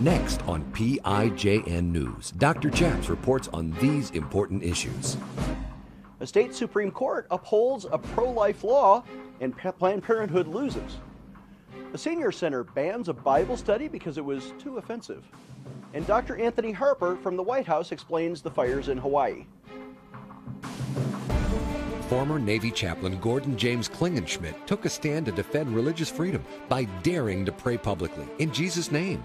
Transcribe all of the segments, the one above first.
Next on PIJN News, Dr. Chaps reports on these important issues. A state Supreme Court upholds a pro life law and Planned Parenthood loses. A senior center bans a Bible study because it was too offensive. And Dr. Anthony Harper from the White House explains the fires in Hawaii. Former Navy chaplain Gordon James Klingenschmitt took a stand to defend religious freedom by daring to pray publicly in Jesus' name.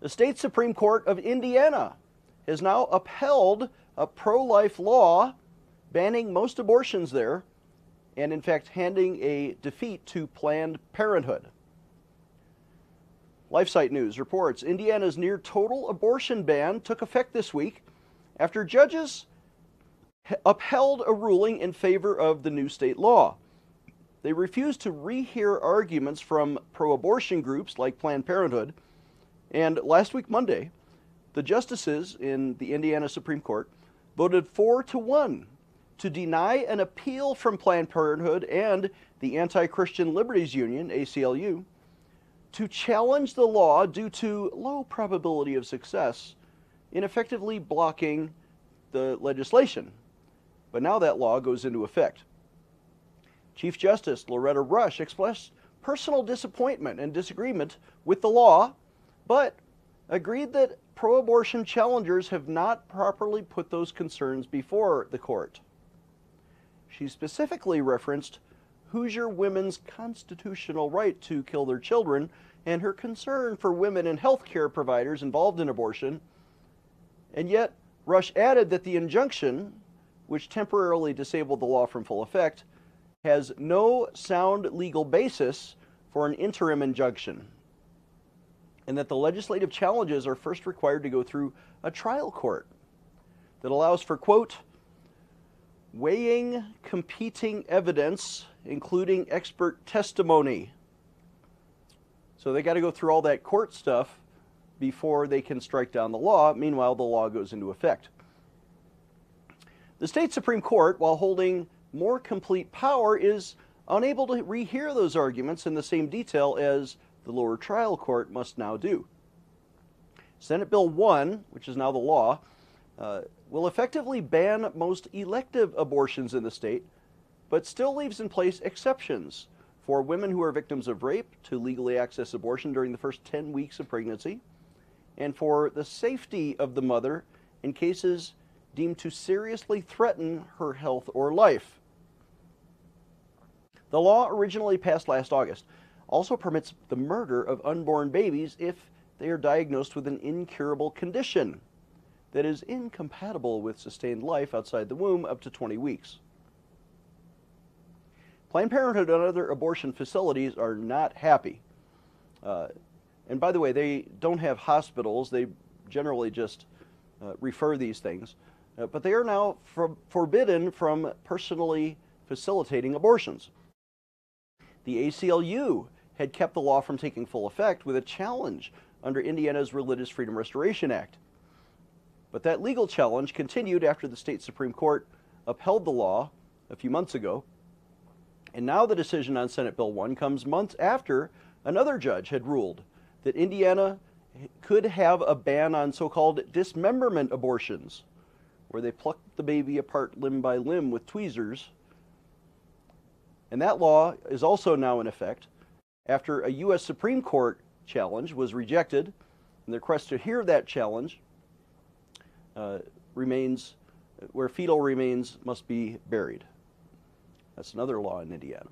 The state Supreme Court of Indiana has now upheld a pro life law banning most abortions there and, in fact, handing a defeat to Planned Parenthood. LifeSite News reports Indiana's near total abortion ban took effect this week after judges upheld a ruling in favor of the new state law. They refused to rehear arguments from pro abortion groups like Planned Parenthood. And last week, Monday, the justices in the Indiana Supreme Court voted four to one to deny an appeal from Planned Parenthood and the Anti Christian Liberties Union, ACLU, to challenge the law due to low probability of success in effectively blocking the legislation. But now that law goes into effect. Chief Justice Loretta Rush expressed personal disappointment and disagreement with the law, but agreed that pro abortion challengers have not properly put those concerns before the court. She specifically referenced Hoosier women's constitutional right to kill their children and her concern for women and health care providers involved in abortion. And yet, Rush added that the injunction, which temporarily disabled the law from full effect, has no sound legal basis for an interim injunction, and that the legislative challenges are first required to go through a trial court that allows for, quote, weighing competing evidence, including expert testimony. So they got to go through all that court stuff before they can strike down the law. Meanwhile, the law goes into effect. The state Supreme Court, while holding more complete power, is unable to rehear those arguments in the same detail as the lower trial court must now do. Senate Bill 1, which is now the law, uh, will effectively ban most elective abortions in the state, but still leaves in place exceptions for women who are victims of rape to legally access abortion during the first 10 weeks of pregnancy, and for the safety of the mother in cases deemed to seriously threaten her health or life. The law, originally passed last August, also permits the murder of unborn babies if they are diagnosed with an incurable condition that is incompatible with sustained life outside the womb up to 20 weeks. Planned Parenthood and other abortion facilities are not happy. Uh, and by the way, they don't have hospitals, they generally just uh, refer these things. Uh, but they are now for forbidden from personally facilitating abortions. The ACLU had kept the law from taking full effect with a challenge under Indiana's Religious Freedom Restoration Act. But that legal challenge continued after the state Supreme Court upheld the law a few months ago. And now the decision on Senate Bill 1 comes months after another judge had ruled that Indiana could have a ban on so called dismemberment abortions, where they pluck the baby apart limb by limb with tweezers. And that law is also now in effect after a U.S. Supreme Court challenge was rejected, and the request to hear that challenge uh, remains, where fetal remains must be buried. That's another law in Indiana.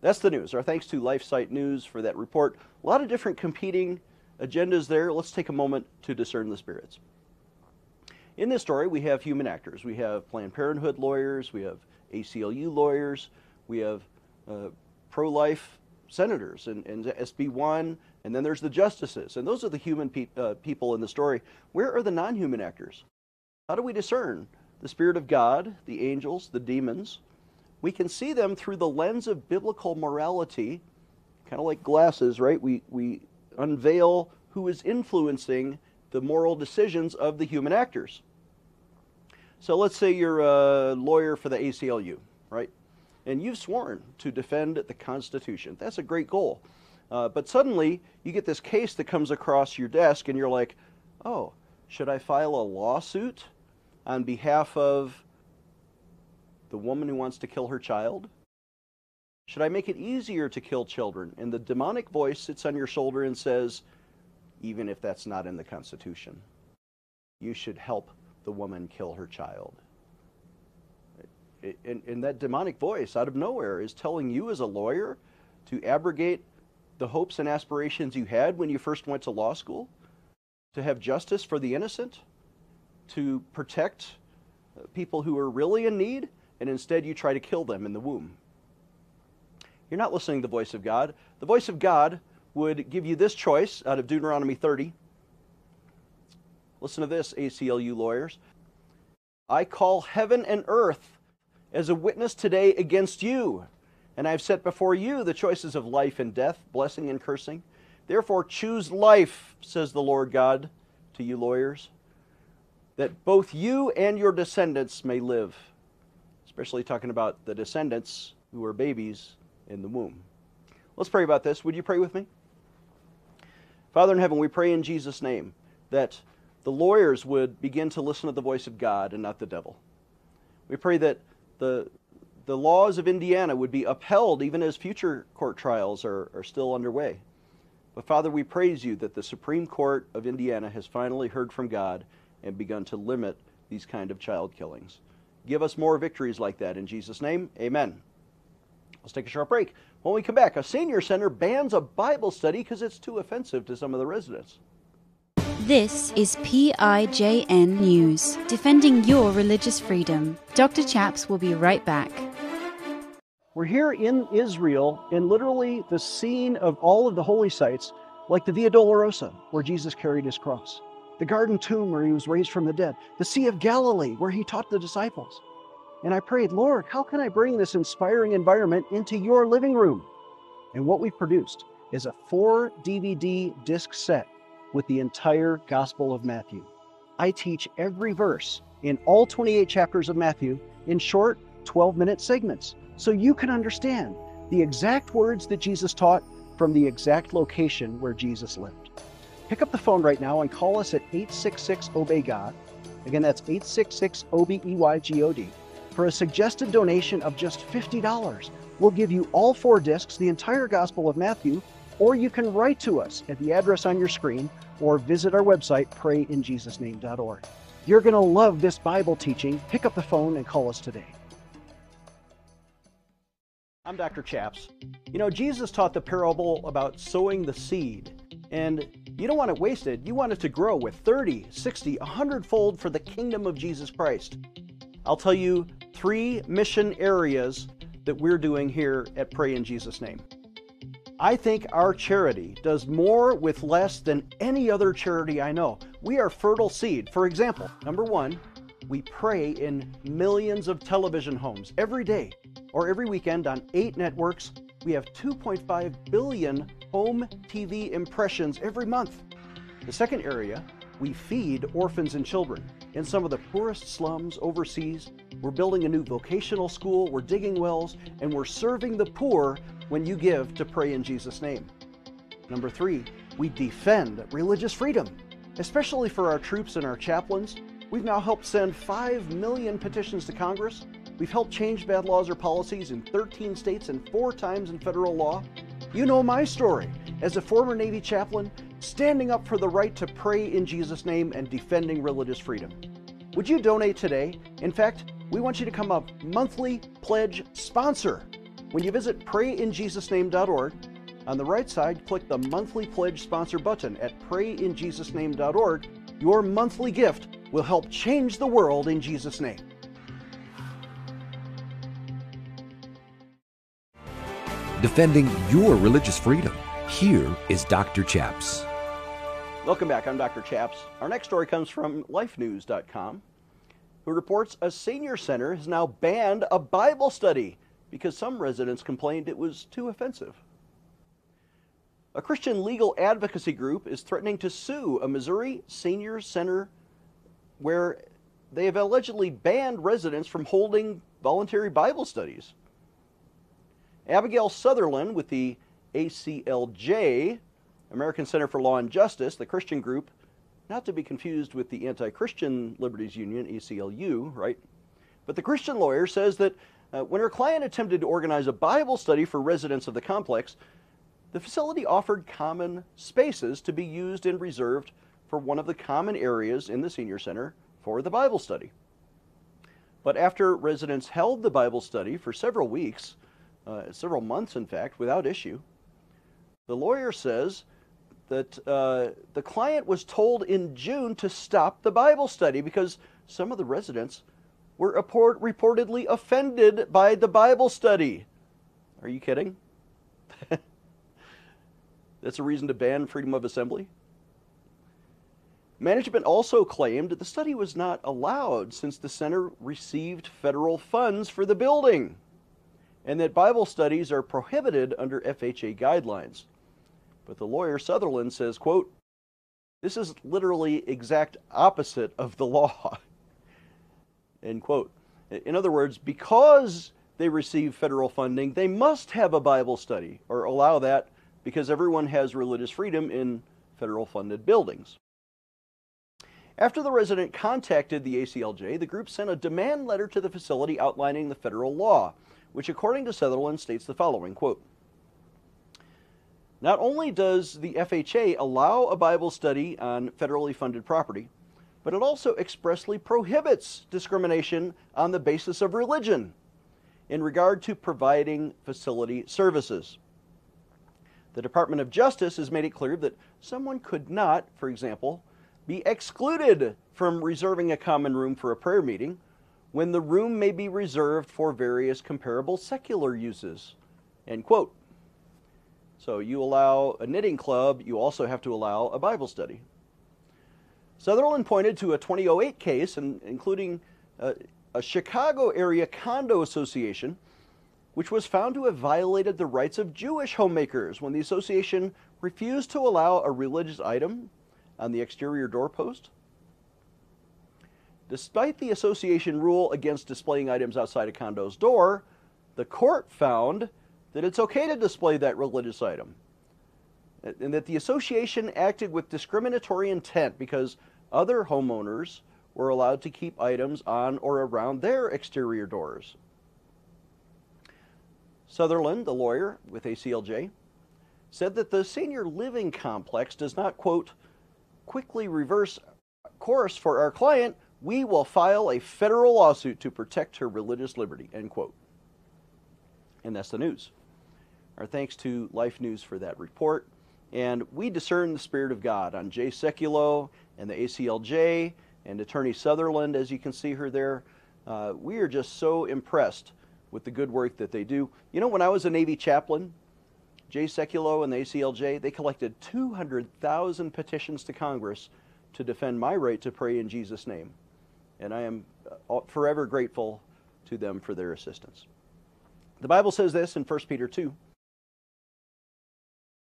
That's the news. Our thanks to LifeSite News for that report. A lot of different competing agendas there. Let's take a moment to discern the spirits. In this story, we have human actors. We have Planned Parenthood lawyers, we have ACLU lawyers, we have uh, pro life senators, and, and SB 1 And then there's the justices, and those are the human pe- uh, people in the story. Where are the non human actors? How do we discern the Spirit of God, the angels, the demons? We can see them through the lens of biblical morality, kind of like glasses, right? We, we unveil who is influencing the moral decisions of the human actors. So let's say you're a lawyer for the ACLU, right? And you've sworn to defend the Constitution. That's a great goal. Uh, but suddenly you get this case that comes across your desk, and you're like, oh, should I file a lawsuit on behalf of the woman who wants to kill her child? Should I make it easier to kill children? And the demonic voice sits on your shoulder and says, even if that's not in the Constitution, you should help the woman kill her child. And, and that demonic voice out of nowhere is telling you as a lawyer to abrogate the hopes and aspirations you had when you first went to law school, to have justice for the innocent, to protect uh, people who are really in need, and instead you try to kill them in the womb. You're not listening to the voice of God. The voice of God would give you this choice out of Deuteronomy 30. Listen to this, ACLU lawyers. I call heaven and earth as a witness today against you and I have set before you the choices of life and death, blessing and cursing. Therefore, choose life, says the Lord God to you lawyers, that both you and your descendants may live. Especially talking about the descendants who are babies in the womb. Let's pray about this. Would you pray with me? Father in heaven, we pray in Jesus' name that the lawyers would begin to listen to the voice of God and not the devil. We pray that the the laws of Indiana would be upheld even as future court trials are, are still underway. But Father, we praise you that the Supreme Court of Indiana has finally heard from God and begun to limit these kind of child killings. Give us more victories like that in Jesus' name. Amen. Let's take a short break. When we come back, a senior center bans a Bible study because it's too offensive to some of the residents. This is PIJN News, defending your religious freedom. Dr. Chaps will be right back. We're here in Israel, in literally the scene of all of the holy sites, like the Via Dolorosa, where Jesus carried his cross, the Garden Tomb, where he was raised from the dead, the Sea of Galilee, where he taught the disciples. And I prayed, Lord, how can I bring this inspiring environment into your living room? And what we've produced is a four DVD disc set with the entire Gospel of Matthew. I teach every verse in all 28 chapters of Matthew in short 12 minute segments so you can understand the exact words that Jesus taught from the exact location where Jesus lived. Pick up the phone right now and call us at 866 Obey God. Again, that's 866 O B E Y G O D. For a suggested donation of just $50, we'll give you all four discs, the entire Gospel of Matthew, or you can write to us at the address on your screen or visit our website, prayinjesusname.org. You're going to love this Bible teaching. Pick up the phone and call us today. I'm Dr. Chaps. You know, Jesus taught the parable about sowing the seed, and you don't want it wasted. You want it to grow with 30, 60, 100 fold for the kingdom of Jesus Christ. I'll tell you three mission areas that we're doing here at Pray in Jesus' Name. I think our charity does more with less than any other charity I know. We are fertile seed. For example, number one, we pray in millions of television homes every day or every weekend on eight networks. We have 2.5 billion home TV impressions every month. The second area, we feed orphans and children. In some of the poorest slums overseas, we're building a new vocational school, we're digging wells, and we're serving the poor when you give to pray in Jesus' name. Number three, we defend religious freedom, especially for our troops and our chaplains. We've now helped send 5 million petitions to Congress We've helped change bad laws or policies in 13 states and four times in federal law. You know my story as a former Navy chaplain, standing up for the right to pray in Jesus' name and defending religious freedom. Would you donate today? In fact, we want you to become a monthly pledge sponsor. When you visit prayinjesusname.org, on the right side, click the monthly pledge sponsor button at prayinjesusname.org. Your monthly gift will help change the world in Jesus' name. defending your religious freedom. Here is Dr. Chaps. Welcome back. I'm Dr. Chaps. Our next story comes from lifenews.com, who reports a senior center has now banned a Bible study because some residents complained it was too offensive. A Christian legal advocacy group is threatening to sue a Missouri senior center where they have allegedly banned residents from holding voluntary Bible studies. Abigail Southerland with the ACLJ, American Center for Law and Justice, the Christian group, not to be confused with the Anti Christian Liberties Union, ACLU, right? But the Christian lawyer says that uh, when her client attempted to organize a Bible study for residents of the complex, the facility offered common spaces to be used and reserved for one of the common areas in the senior center for the Bible study. But after residents held the Bible study for several weeks, uh, several months in fact, without issue, the lawyer says that uh, the client was told in June to stop the Bible study because some of the residents were report- reportedly offended by the Bible study. Are you kidding? That's a reason to ban freedom of assembly? Management also claimed the study was not allowed since the center received federal funds for the building and that Bible studies are prohibited under FHA guidelines. But the lawyer Southerland says, quote, this is literally exact opposite of the law. End quote. In other words, because they receive federal funding, they must have a Bible study or allow that because everyone has religious freedom in federal funded buildings. After the resident contacted the ACLJ, the group sent a demand letter to the facility outlining the federal law, which according to Southerland states the following quote, Not only does the FHA allow a Bible study on federally funded property, but it also expressly prohibits discrimination on the basis of religion in regard to providing facility services. The Department of Justice has made it clear that someone could not, for example, be excluded from reserving a common room for a prayer meeting when the room may be reserved for various comparable secular uses. End quote. So you allow a knitting club, you also have to allow a Bible study. Southerland pointed to a 2008 case, including a, a Chicago area condo association, which was found to have violated the rights of Jewish homemakers when the association refused to allow a religious item on the exterior doorpost. Despite the association rule against displaying items outside a condo's door, the court found that it's okay to display that religious item. And that the association acted with discriminatory intent because other homeowners were allowed to keep items on or around their exterior doors. Southerland, the lawyer with ACLJ, said that the senior living complex does not, quote, quickly reverse course for our client, we will file a federal lawsuit to protect her religious liberty, end quote. And that's the news. Our thanks to Life News for that report. And we discern the Spirit of God on Jay Sekulow and the ACLJ and Attorney Southerland, as you can see her there. Uh, we are just so impressed with the good work that they do. You know, when I was a Navy chaplain, Jay Sekulow and the ACLJ, they collected 200,000 petitions to Congress to defend my right to pray in Jesus' name. And I am uh, forever grateful to them for their assistance. The Bible says this in 1 Peter 2.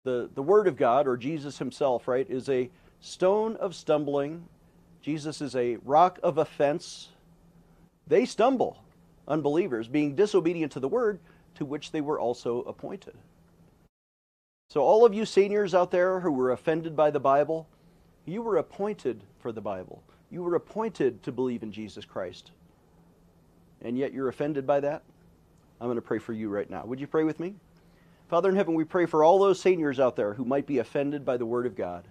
The, the Word of God, or Jesus Himself, right, is a stone of stumbling. Jesus is a rock of offense. They stumble, unbelievers, being disobedient to the Word to which they were also appointed. So, all of you seniors out there who were offended by the Bible, you were appointed for the Bible. You were appointed to believe in Jesus Christ. And yet you're offended by that? I'm going to pray for you right now. Would you pray with me? Father in heaven, we pray for all those seniors out there who might be offended by the Word of God,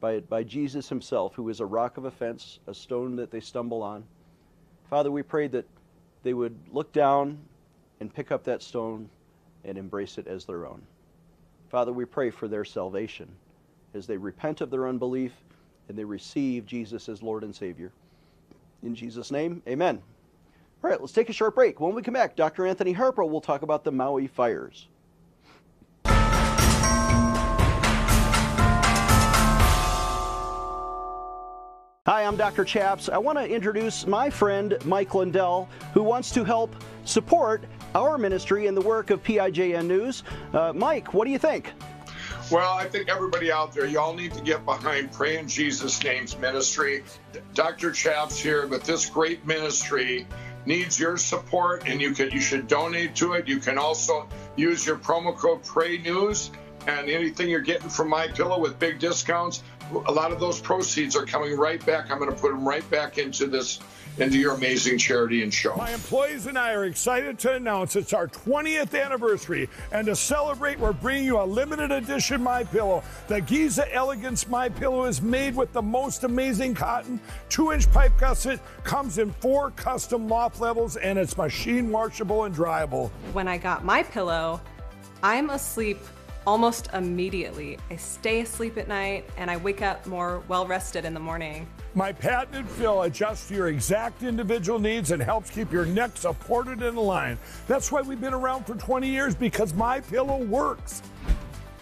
by, by Jesus Himself, who is a rock of offense, a stone that they stumble on. Father, we pray that they would look down and pick up that stone and embrace it as their own. Father, we pray for their salvation as they repent of their unbelief and they receive Jesus as Lord and Savior. In Jesus' name, amen. All right, let's take a short break. When we come back, Dr. Anthony Harper will talk about the Maui fires. Hi, I'm Dr. Chaps. I want to introduce my friend Mike Lindell, who wants to help support our ministry and the work of PIJN News. Uh, Mike, what do you think? Well, I think everybody out there, y'all need to get behind Pray in Jesus' Name's ministry. Dr. Chaps here, but this great ministry needs your support, and you can you should donate to it. You can also use your promo code Pray News, and anything you're getting from My Pillow with big discounts, a lot of those proceeds are coming right back. I'm going to put them right back into this into your amazing charity and show. My employees and I are excited to announce it's our 20th anniversary, and to celebrate, we're bringing you a limited edition My Pillow. The Giza Elegance My Pillow is made with the most amazing cotton, two-inch pipe gusset, comes in four custom loft levels, and it's machine washable and dryable. When I got my pillow, I'm asleep almost immediately. I stay asleep at night and I wake up more well rested in the morning. My patented fill adjusts to your exact individual needs and helps keep your neck supported and aligned. That's why we've been around for 20 years because my pillow works.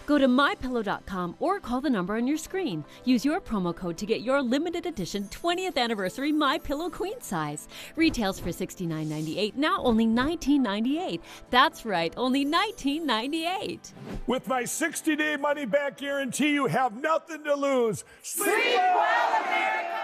Go to mypillow.com or call the number on your screen. Use your promo code to get your limited edition 20th anniversary My Pillow queen size. Retails for $69.98, now only $19.98. That's right, only $19.98. With my 60-day money back guarantee, you have nothing to lose. Sleep well, America!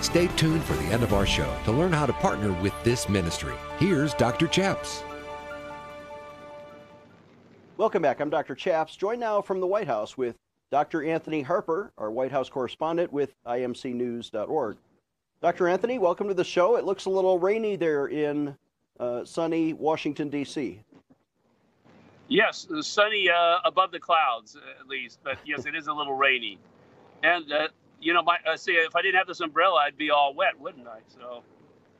Stay tuned for the end of our show to learn how to partner with this ministry. Here's Dr. Chaps. Welcome back. I'm Dr. Chaps, joined now from the White House with Dr. Anthony Harper, our White House correspondent with imcnews.org. Dr. Anthony, welcome to the show. It looks a little rainy there in uh, sunny Washington, D.C. Yes, sunny uh, above the clouds, at least, but yes, it is a little rainy. And uh, you know, my uh, see, if I didn't have this umbrella, I'd be all wet, wouldn't I? So.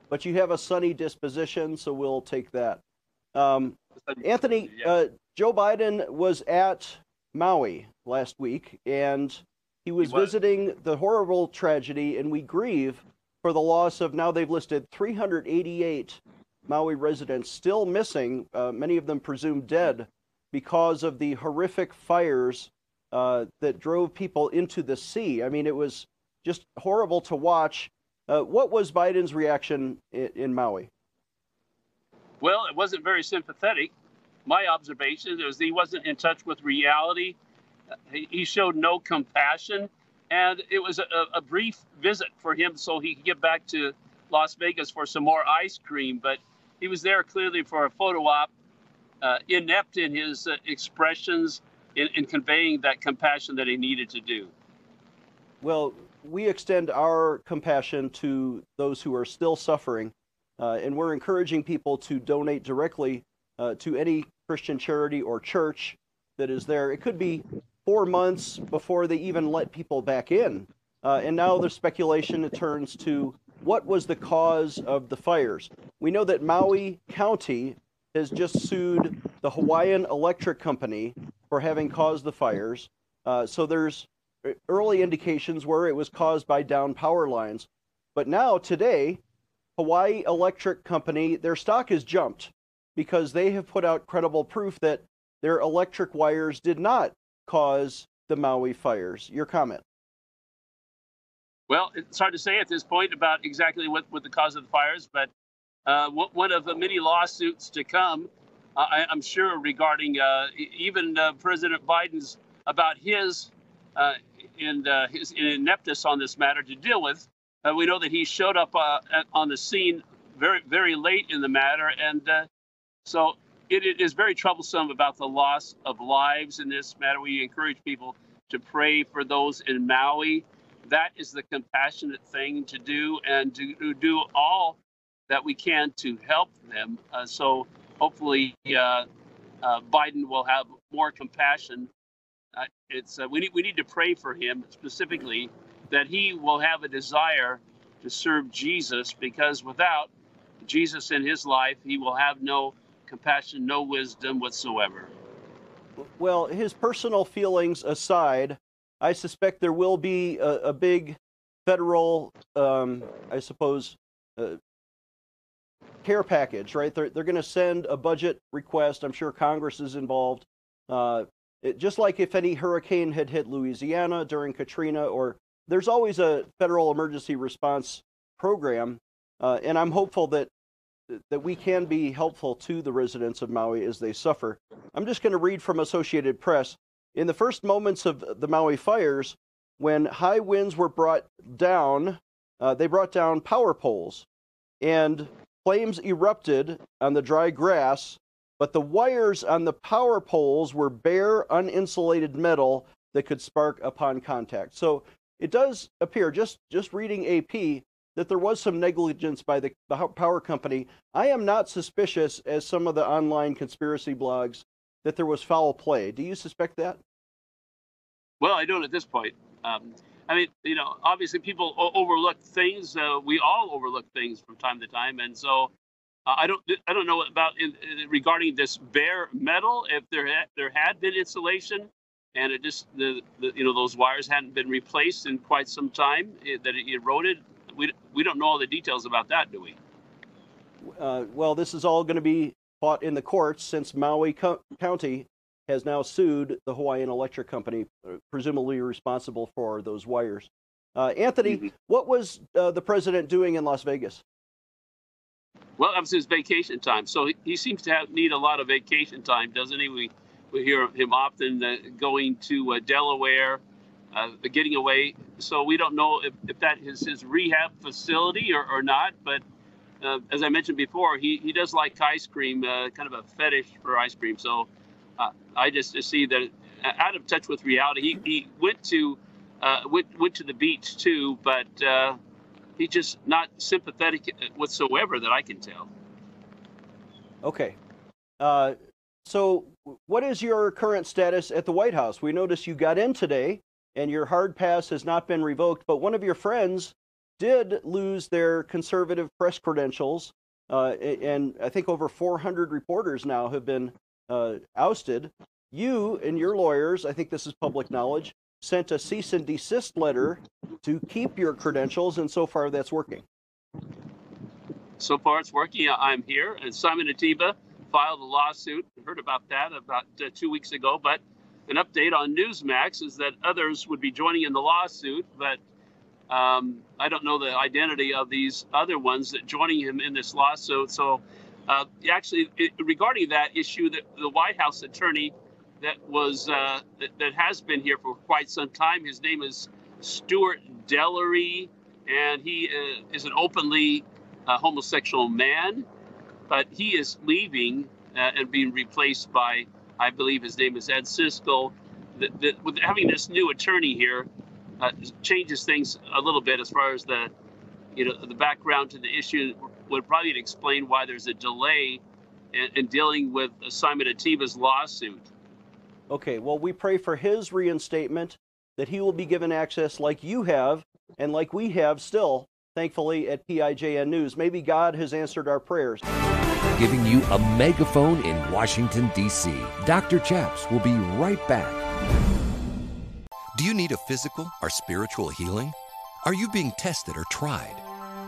But you have a sunny disposition, so we'll take that. Um, Anthony, yeah. uh, Joe Biden was at Maui last week, and he was, he was visiting the horrible tragedy, and we grieve for the loss of now they've listed 388 Maui residents still missing, uh, many of them presumed dead because of the horrific fires uh, that drove people into the sea. I mean, it was just horrible to watch. Uh, what was Biden's reaction in, in, Maui? Well, it wasn't very sympathetic. My observation is he wasn't in touch with reality. He showed no compassion, and it was a, a brief visit for him so he could get back to Las Vegas for some more ice cream. But he was there clearly for a photo op, uh, inept in his uh, expressions in, in conveying that compassion that he needed to do. Well, we extend our compassion to those who are still suffering, uh, and we're encouraging people to donate directly uh, to any Christian charity or church that is there. It could be four months before they even let people back in. Uh, and now the speculation turns to what was the cause of the fires. We know that Maui County has just sued the Hawaiian Electric Company for having caused the fires. Uh, so there's early indications where it was caused by down power lines. But now, today, Hawaii Electric Company, their stock has jumped because they have put out credible proof that their electric wires did not cause the Maui fires. Your comment? Well, it's hard to say at this point about exactly what, what the cause of the fires, but uh, one of the many lawsuits to come I, am sure regarding uh, even uh, President Biden's about his uh, uh, his ineptness on this matter to deal with. Uh, we know that he showed up uh, on the scene very, very late in the matter, and uh, so it, it is very troublesome about the loss of lives in this matter. We encourage people to pray for those in Maui. That is the compassionate thing to do, and to, to do all that we can to help them. Uh, so hopefully, uh, uh, Biden will have more compassion. Uh, it's uh, we need we need to pray for him specifically that he will have a desire to serve Jesus, because without Jesus in his life, he will have no compassion, no wisdom whatsoever. Well, his personal feelings aside, I suspect there will be a, a big federal, um, I suppose, uh, care package, right? They're, they're going to send a budget request. I'm sure Congress is involved. Uh, it, just like if any hurricane had hit Louisiana during Katrina, or there's always a federal emergency response program. Uh, and I'm hopeful that that we can be helpful to the residents of Maui as they suffer. I'm just going to read from Associated Press. In the first moments of the Maui fires, when high winds were brought down, uh, they brought down power poles, and flames erupted on the dry grass. But the wires on the power poles were bare, uninsulated metal that could spark upon contact. So it does appear, just just reading AP, that there was some negligence by the, power company. I am not suspicious, as some of the online conspiracy blogs, that there was foul play. Do you suspect that? Well, I don't at this point. Um, I mean, you know, obviously people o- overlook things. Uh, we all overlook things from time to time, and so uh, I don't I don't know about in, in, regarding this bare metal if there ha- there had been insulation and it just the, the, you know those wires hadn't been replaced in quite some time it, that it eroded we, we don't know all the details about that, do we? Uh, well, this is all going to be fought in the courts since Maui Co- County has now sued the Hawaiian Electric Company, uh, presumably responsible for those wires. Uh, Anthony, mm-hmm. what was uh, the president doing in Las Vegas? Well, that was his vacation time. So he, he seems to have, need a lot of vacation time, doesn't he? We, we hear him often uh, going to uh, Delaware, uh, getting away. So we don't know if, if that is his rehab facility or, or not. But uh, as I mentioned before, he, he does like ice cream, uh, kind of a fetish for ice cream. So uh, I just, just see that uh, out of touch with reality. He, he went to uh, went went to the beach too, but he's just not sympathetic whatsoever that I can tell. Okay. so, what is your current status at the White House? We noticed you got in today and your hard pass has not been revoked, but one of your friends did lose their conservative press credentials, uh, and I think over 400 reporters now have been uh, ousted. You and your lawyers, I think this is public knowledge, sent a cease and desist letter to keep your credentials, and so far that's working. So far it's working. I'm here, and Simon Ateba filed a lawsuit. Heard about that about uh, two weeks ago, but an update on Newsmax is that others would be joining in the lawsuit, but um, I don't know the identity of these other ones that joining him in this lawsuit. So, uh, actually, it, regarding that issue, that the White House attorney that was uh, that, that, has been here for quite some time, his name is Stuart Delery, and he uh, is an openly uh, homosexual man, but he is leaving uh, and being replaced by I believe his name is Ed Siskel. With having this new attorney here uh, changes things a little bit as far as the you know the background to the issue would probably explain why there's a delay in, in dealing with Simon Ateba's lawsuit. Okay, well, we pray for his reinstatement, that he will be given access like you have and like we have still, thankfully, at PIJN News. Maybe God has answered our prayers giving you a megaphone in Washington, D.C. Dr. Chaps will be right back. Do you need a physical or spiritual healing? Are you being tested or tried?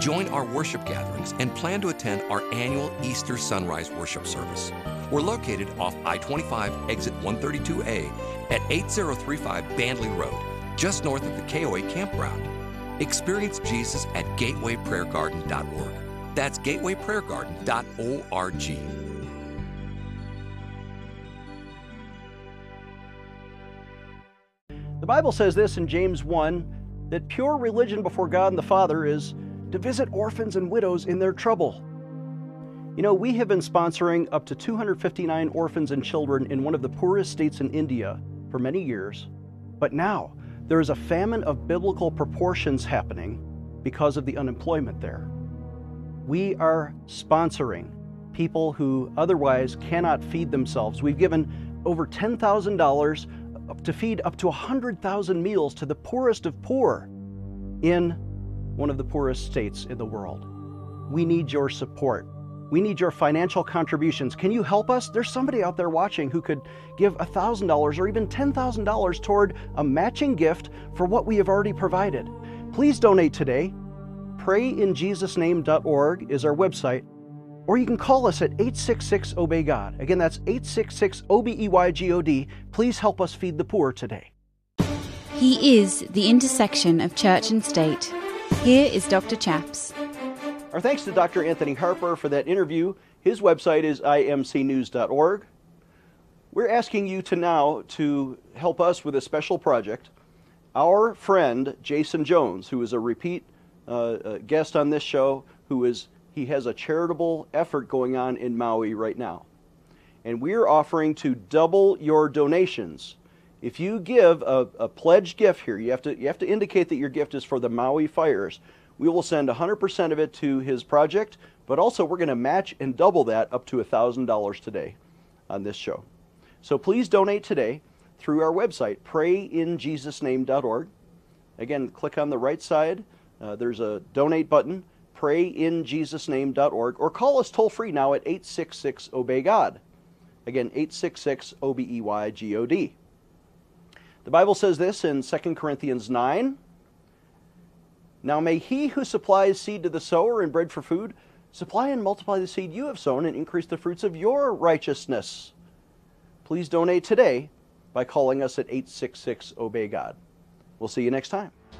Join our worship gatherings and plan to attend our annual Easter Sunrise Worship Service. We're located off I 25 exit 132A at 8035 Bandley Road, just north of the KOA campground. Experience Jesus at gatewayprayergarden.org. That's gatewayprayergarden.org. The Bible says this in James 1 that pure religion before God and the Father is to visit orphans and widows in their trouble. You know, we have been sponsoring up to 259 orphans and children in one of the poorest states in India for many years. But now, there is a famine of biblical proportions happening because of the unemployment there. We are sponsoring people who otherwise cannot feed themselves. We've given over $10,000 to feed up to 100,000 meals to the poorest of poor in one of the poorest states in the world. We need your support. We need your financial contributions. Can you help us? There's somebody out there watching who could give $1,000 or even $10,000 toward a matching gift for what we have already provided. Please donate today. PrayInJesusName.org is our website, or you can call us at 866 Obey God. Again, that's 866 O B E Y G O D. Please help us feed the poor today. He is the intersection of church and state. Here is Dr. Chaps. Our thanks to Dr. Anthony Harper for that interview. His website is imcnews.org. We're asking you to now to help us with a special project. Our friend Jason Jones, who is a repeat uh, uh, guest on this show, who is he has a charitable effort going on in Maui right now. And we're offering to double your donations. If you give a, a pledged gift here, you have to you have to indicate that your gift is for the Maui fires we will send 100% of it to his project, but also we're going to match and double that up to $1,000 today on this show. So please donate today through our website, prayinjesusname.org. Again, click on the right side. Uh, there's a donate button, prayinjesusname.org, or call us toll free now at 866 Obey God. Again, 866 O B E Y G O D. The Bible says this in 2 Corinthians 9 now may he who supplies seed to the sower and bread for food supply and multiply the seed you have sown and increase the fruits of your righteousness. Please donate today by calling us at 866 Obey God. We'll see you next time.